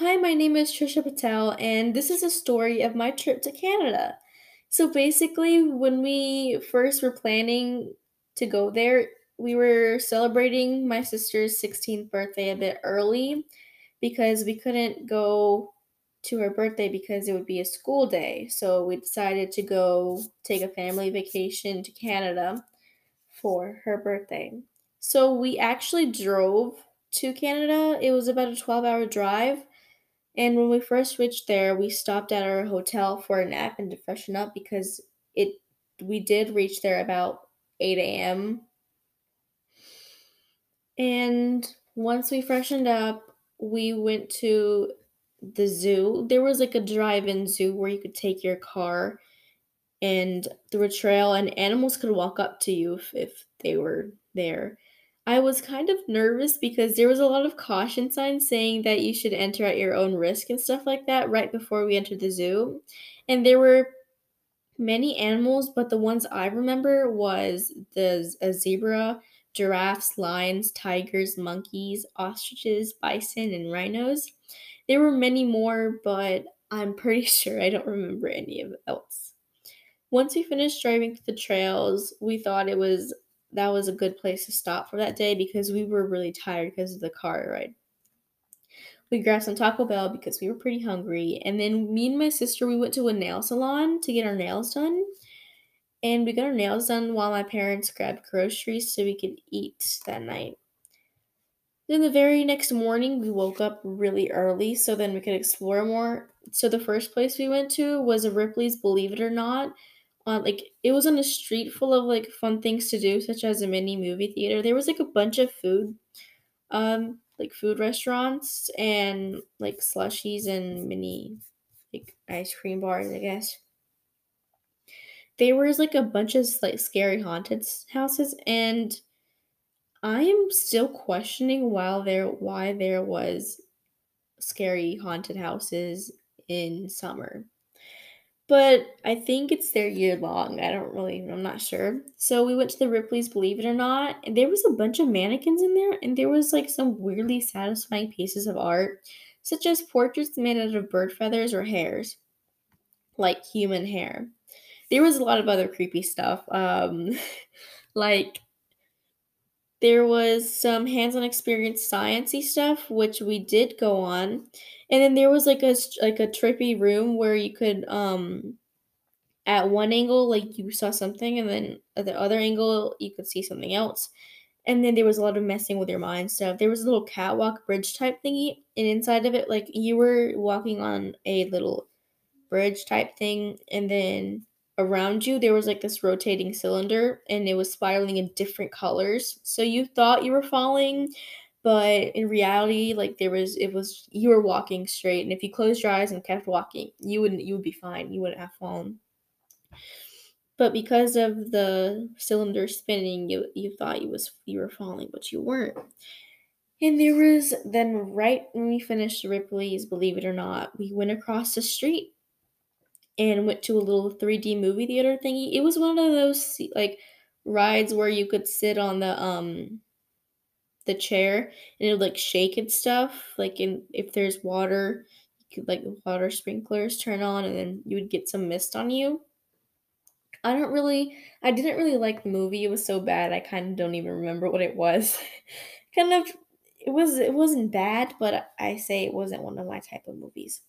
Hi, my name is Trisha Patel, and this is a story of my trip to Canada. So basically, when we first were planning to go there, we were celebrating my sister's 16th birthday a bit early because we couldn't go to her birthday because it would be a school day. So we decided to go take a family vacation to Canada for her birthday. So we actually drove to Canada. It was about a 12-hour drive and when we first reached there, we stopped at our hotel for a nap and to freshen up because it we did reach there about 8 a.m. And once we freshened up, we went to the zoo. There was like a drive-in zoo where you could take your car and through a trail and animals could walk up to you if, if they were there. I was kind of nervous because there was a lot of caution signs saying that you should enter at your own risk and stuff like that right before we entered the zoo. And there were many animals, but the ones I remember was the a zebra, giraffes, lions, tigers, monkeys, ostriches, bison, and rhinos. There were many more, but I'm pretty sure I don't remember any of else. Once we finished driving through the trails, we thought it was that was a good place to stop for that day because we were really tired because of the car ride. We grabbed some Taco Bell because we were pretty hungry, and then me and my sister we went to a nail salon to get our nails done. And we got our nails done while my parents grabbed groceries so we could eat that night. Then the very next morning, we woke up really early so then we could explore more. So the first place we went to was a Ripley's Believe It or Not, on like it was on a street full of like fun things to do, such as a mini movie theater. There was like a bunch of food, um, like food restaurants and like slushies and mini like ice cream bars, I guess. There was like a bunch of like scary haunted houses, and I am still questioning why there why there was scary haunted houses in summer but I think it's their year long. I don't really, I'm not sure. So we went to the Ripley's Believe It or Not, and there was a bunch of mannequins in there, and there was like some weirdly satisfying pieces of art, such as portraits made out of bird feathers or hairs, like human hair. There was a lot of other creepy stuff, um, like there was some hands-on experience sciency stuff, which we did go on, and then there was like a like a trippy room where you could um at one angle like you saw something, and then at the other angle you could see something else. And then there was a lot of messing with your mind stuff. There was a little catwalk bridge type thingy, and inside of it, like you were walking on a little bridge type thing, and then around you there was like this rotating cylinder and it was spiraling in different colors. So you thought you were falling but in reality like there was it was you were walking straight and if you closed your eyes and kept walking you wouldn't you would be fine. You wouldn't have fallen. But because of the cylinder spinning you you thought you was you were falling but you weren't. And there was then right when we finished the ripley's believe it or not we went across the street and went to a little 3D movie theater thingy. It was one of those like rides where you could sit on the um the chair and it would like shake and stuff. Like in if there's water, you could like water sprinklers turn on and then you would get some mist on you. I don't really I didn't really like the movie. It was so bad I kind of don't even remember what it was. kind of it was it wasn't bad, but I say it wasn't one of my type of movies.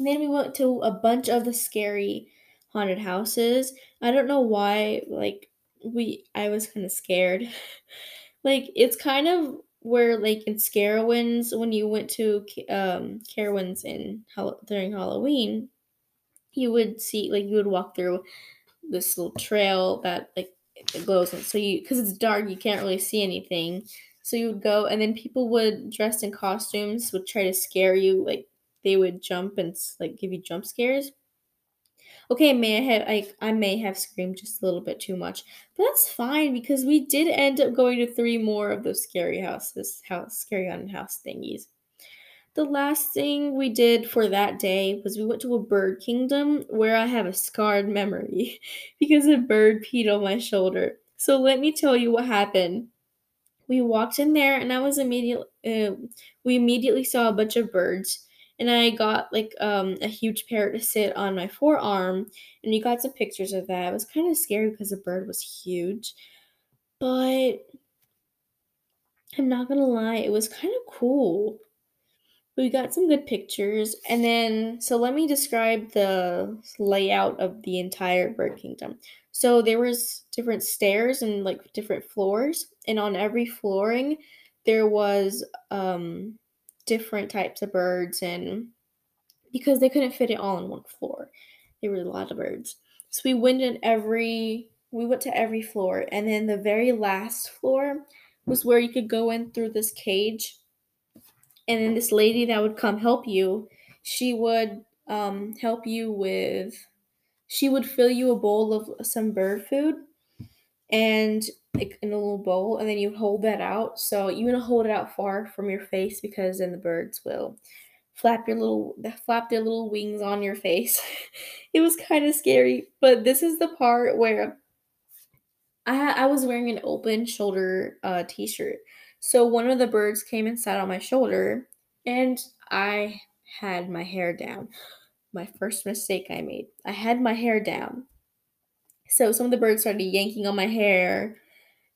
And then we went to a bunch of the scary haunted houses. I don't know why, like, we, I was kind of scared. like, it's kind of where, like, in Scarowinds, when you went to um, Carowinds in during Halloween, you would see, like, you would walk through this little trail that, like, it glows. And so you, because it's dark, you can't really see anything. So you would go, and then people would dressed in costumes would try to scare you, like they would jump and like give you jump scares. Okay, may I have I, I may have screamed just a little bit too much, but that's fine because we did end up going to three more of those scary houses, house scary haunted house thingies. The last thing we did for that day was we went to a bird kingdom where I have a scarred memory because a bird peed on my shoulder. So let me tell you what happened. we walked in there and I was immediately uh, we immediately saw a bunch of birds and I got like um, a huge parrot to sit on my forearm and we got some pictures of that. It was kind of scary because the bird was huge, but I'm not gonna lie, it was kind of cool. We got some good pictures, and then so let me describe the layout of the entire bird kingdom. So there was different stairs and like different floors, and on every flooring there was um different types of birds and because they couldn't fit it all on one floor. There were a lot of birds. So we went in every we went to every floor and then the very last floor was where you could go in through this cage and then this lady that would come help you, she would um, help you with she would fill you a bowl of some bird food and like in a little bowl and then you hold that out. So you want to hold it out far from your face because then the birds will flap your little flap their little wings on your face. It was kind of scary but this is the part where i i was wearing an open shoulder uh, t-shirt. So one of the birds came and sat on my shoulder and i had my hair down. My first mistake i made i had my hair down so some of the birds started yanking on my hair.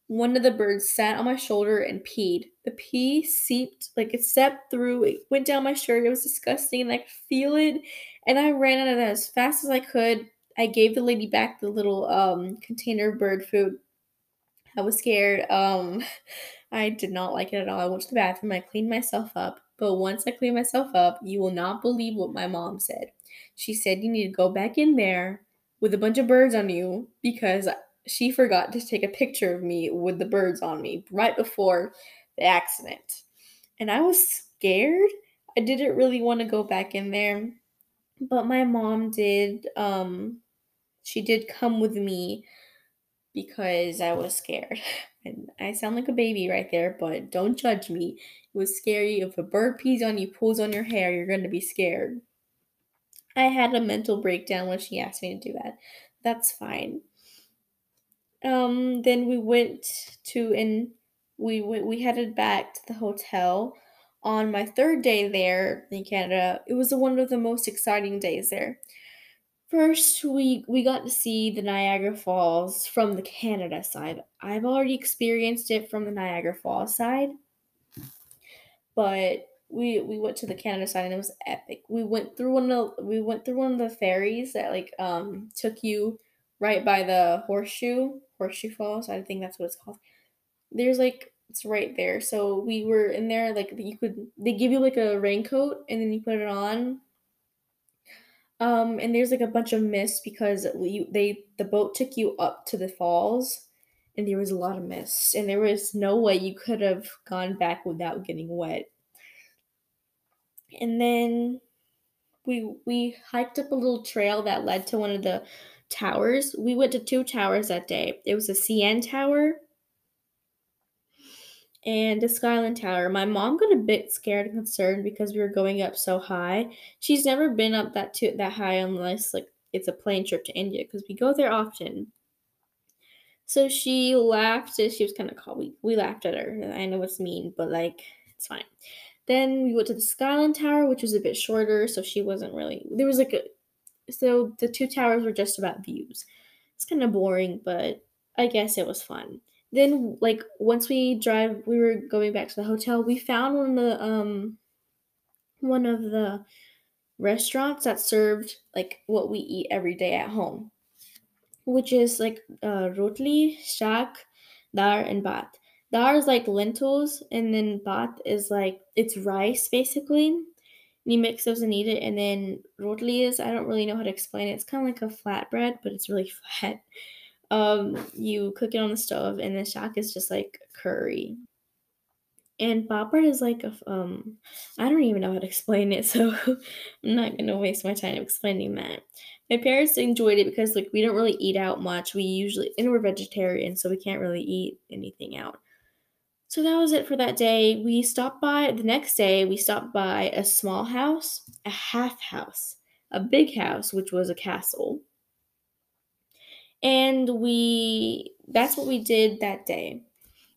One of the birds sat on my shoulder and peed. The pee seeped, like it seeped through, it went down my shirt. It was disgusting and I could feel it. And I ran out of that as fast as I could. I gave the lady back the little um, container of bird food. I was scared. Um, I did not like it at all. I went to the bathroom, I cleaned myself up. But once I cleaned myself up, you will not believe what my mom said. She said, You need to go back in there with a bunch of birds on you because she forgot to take a picture of me with the birds on me right before the accident. And I was scared. I didn't really want to go back in there. But my mom did um she did come with me because I was scared. And I sound like a baby right there, but don't judge me. It was scary. If a bird pees on you, pulls on your hair, you're going to be scared. I had a mental breakdown when she asked me to do that. That's fine. Um, then we went to and we went, we headed back to the hotel. On my third day there in Canada, it was one of the most exciting days there. First, we we got to see the Niagara Falls from the Canada side. I've already experienced it from the Niagara Falls side, but we we went to the Canada side and it was epic. We went through one of the, we went through one of the ferries that like um took you right by the horseshoe horseshoe falls. I think that's what it's called. There's like it's right there. So we were in there like you could they give you like a raincoat and then you put it on. Um and there's like a bunch of mist because we they the boat took you up to the falls and there was a lot of mist and there was no way you could have gone back without getting wet and then we we hiked up a little trail that led to one of the towers. We went to two towers that day. It was a CN Tower and a Skyline Tower. My mom got a bit scared and concerned because we were going up so high. She's never been up that too that high unless like it's a plane trip to India because we go there often. So she laughed. She was kind of called. We we laughed at her. I know it's mean, but like it's fine. Then we went to the Skyline Tower, which was a bit shorter, so she wasn't really. There was like a. So the two towers were just about views. It's kind of boring, but I guess it was fun. Then, like once we drive, we were going back to the hotel. We found one of the um, one of the restaurants that served like what we eat every day at home, which is like uh, rotli, shak, dar, and bat. Dar is like lentils, and then bat is like it's rice basically. And you mix those and eat it, and then rotli is I don't really know how to explain it. It's kind of like a flatbread, but it's really flat. Um, you cook it on the stove, and the shak is just like curry. And papad is like a um, I don't even know how to explain it, so I'm not gonna waste my time explaining that. My parents enjoyed it because like we don't really eat out much. We usually and we're vegetarian, so we can't really eat anything out. So that was it for that day. We stopped by the next day, we stopped by a small house, a half house, a big house, which was a castle. And we that's what we did that day.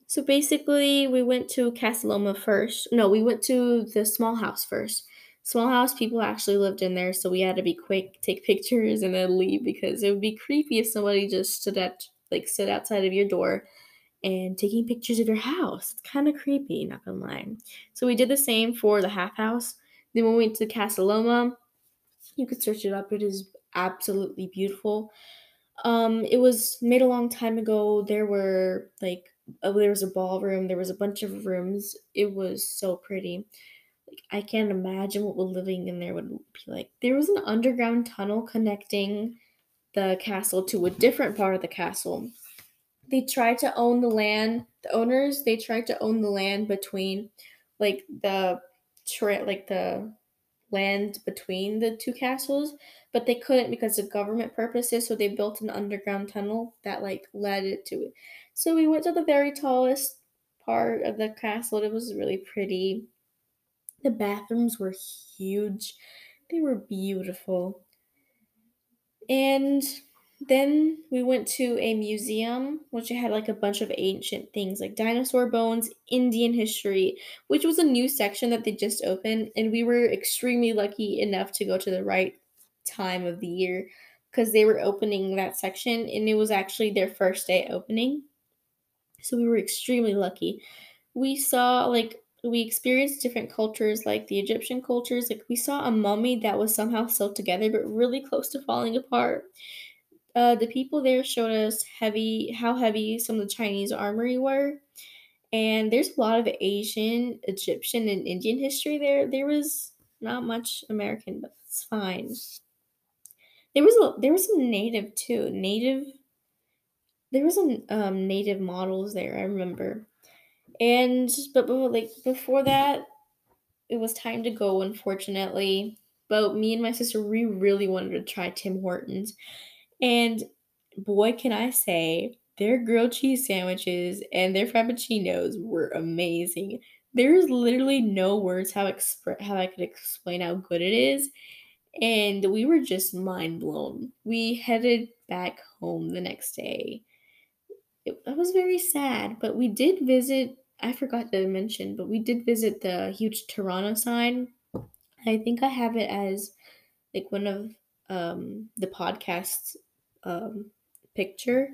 So basically, we went to Casa Loma first. No, we went to the small house first. Small house, people actually lived in there, so we had to be quick, take pictures, and then leave because it would be creepy if somebody just stood at like stood outside of your door and taking pictures of your house. It's kind of creepy, not gonna lie. So we did the same for the half house. Then when we went to Casa Loma, you could search it up. It is absolutely beautiful. Um, it was made a long time ago. There were like uh, there was a ballroom. There was a bunch of rooms. It was so pretty. Like I can't imagine what living in there would be like. There was an underground tunnel connecting the castle to a different part of the castle. They tried to own the land. The owners they tried to own the land between like the tra- like the land between the two castles, but they couldn't because of government purposes, so they built an underground tunnel that like led it to it. So we went to the very tallest part of the castle. It was really pretty. The bathrooms were huge. They were beautiful. And then we went to a museum, which had like a bunch of ancient things like dinosaur bones, Indian history, which was a new section that they just opened. And we were extremely lucky enough to go to the right time of the year because they were opening that section and it was actually their first day opening. So we were extremely lucky. We saw like we experienced different cultures like the Egyptian cultures. Like we saw a mummy that was somehow sewn together but really close to falling apart. Uh, the people there showed us heavy how heavy some of the Chinese armory were. And there's a lot of Asian, Egyptian, and Indian history there. There was not much American, but it's fine. There was a there was some native too. Native there was some um native models there, I remember. And but, but like before that, it was time to go, unfortunately. But me and my sister, we really wanted to try Tim Hortons. And boy, can I say, their grilled cheese sandwiches and their frappuccinos were amazing. There's literally no words how expre- how I could explain how good it is. And we were just mind blown. We headed back home the next day. It, it was very sad, but we did visit. I forgot to mention, but we did visit the huge Toronto sign. I think I have it as like one of um, the podcasts um, picture.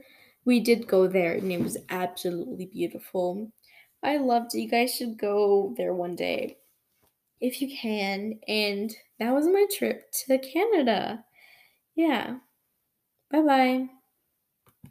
We did go there and it was absolutely beautiful. I loved it. You guys should go there one day if you can. And that was my trip to Canada. Yeah. Bye bye.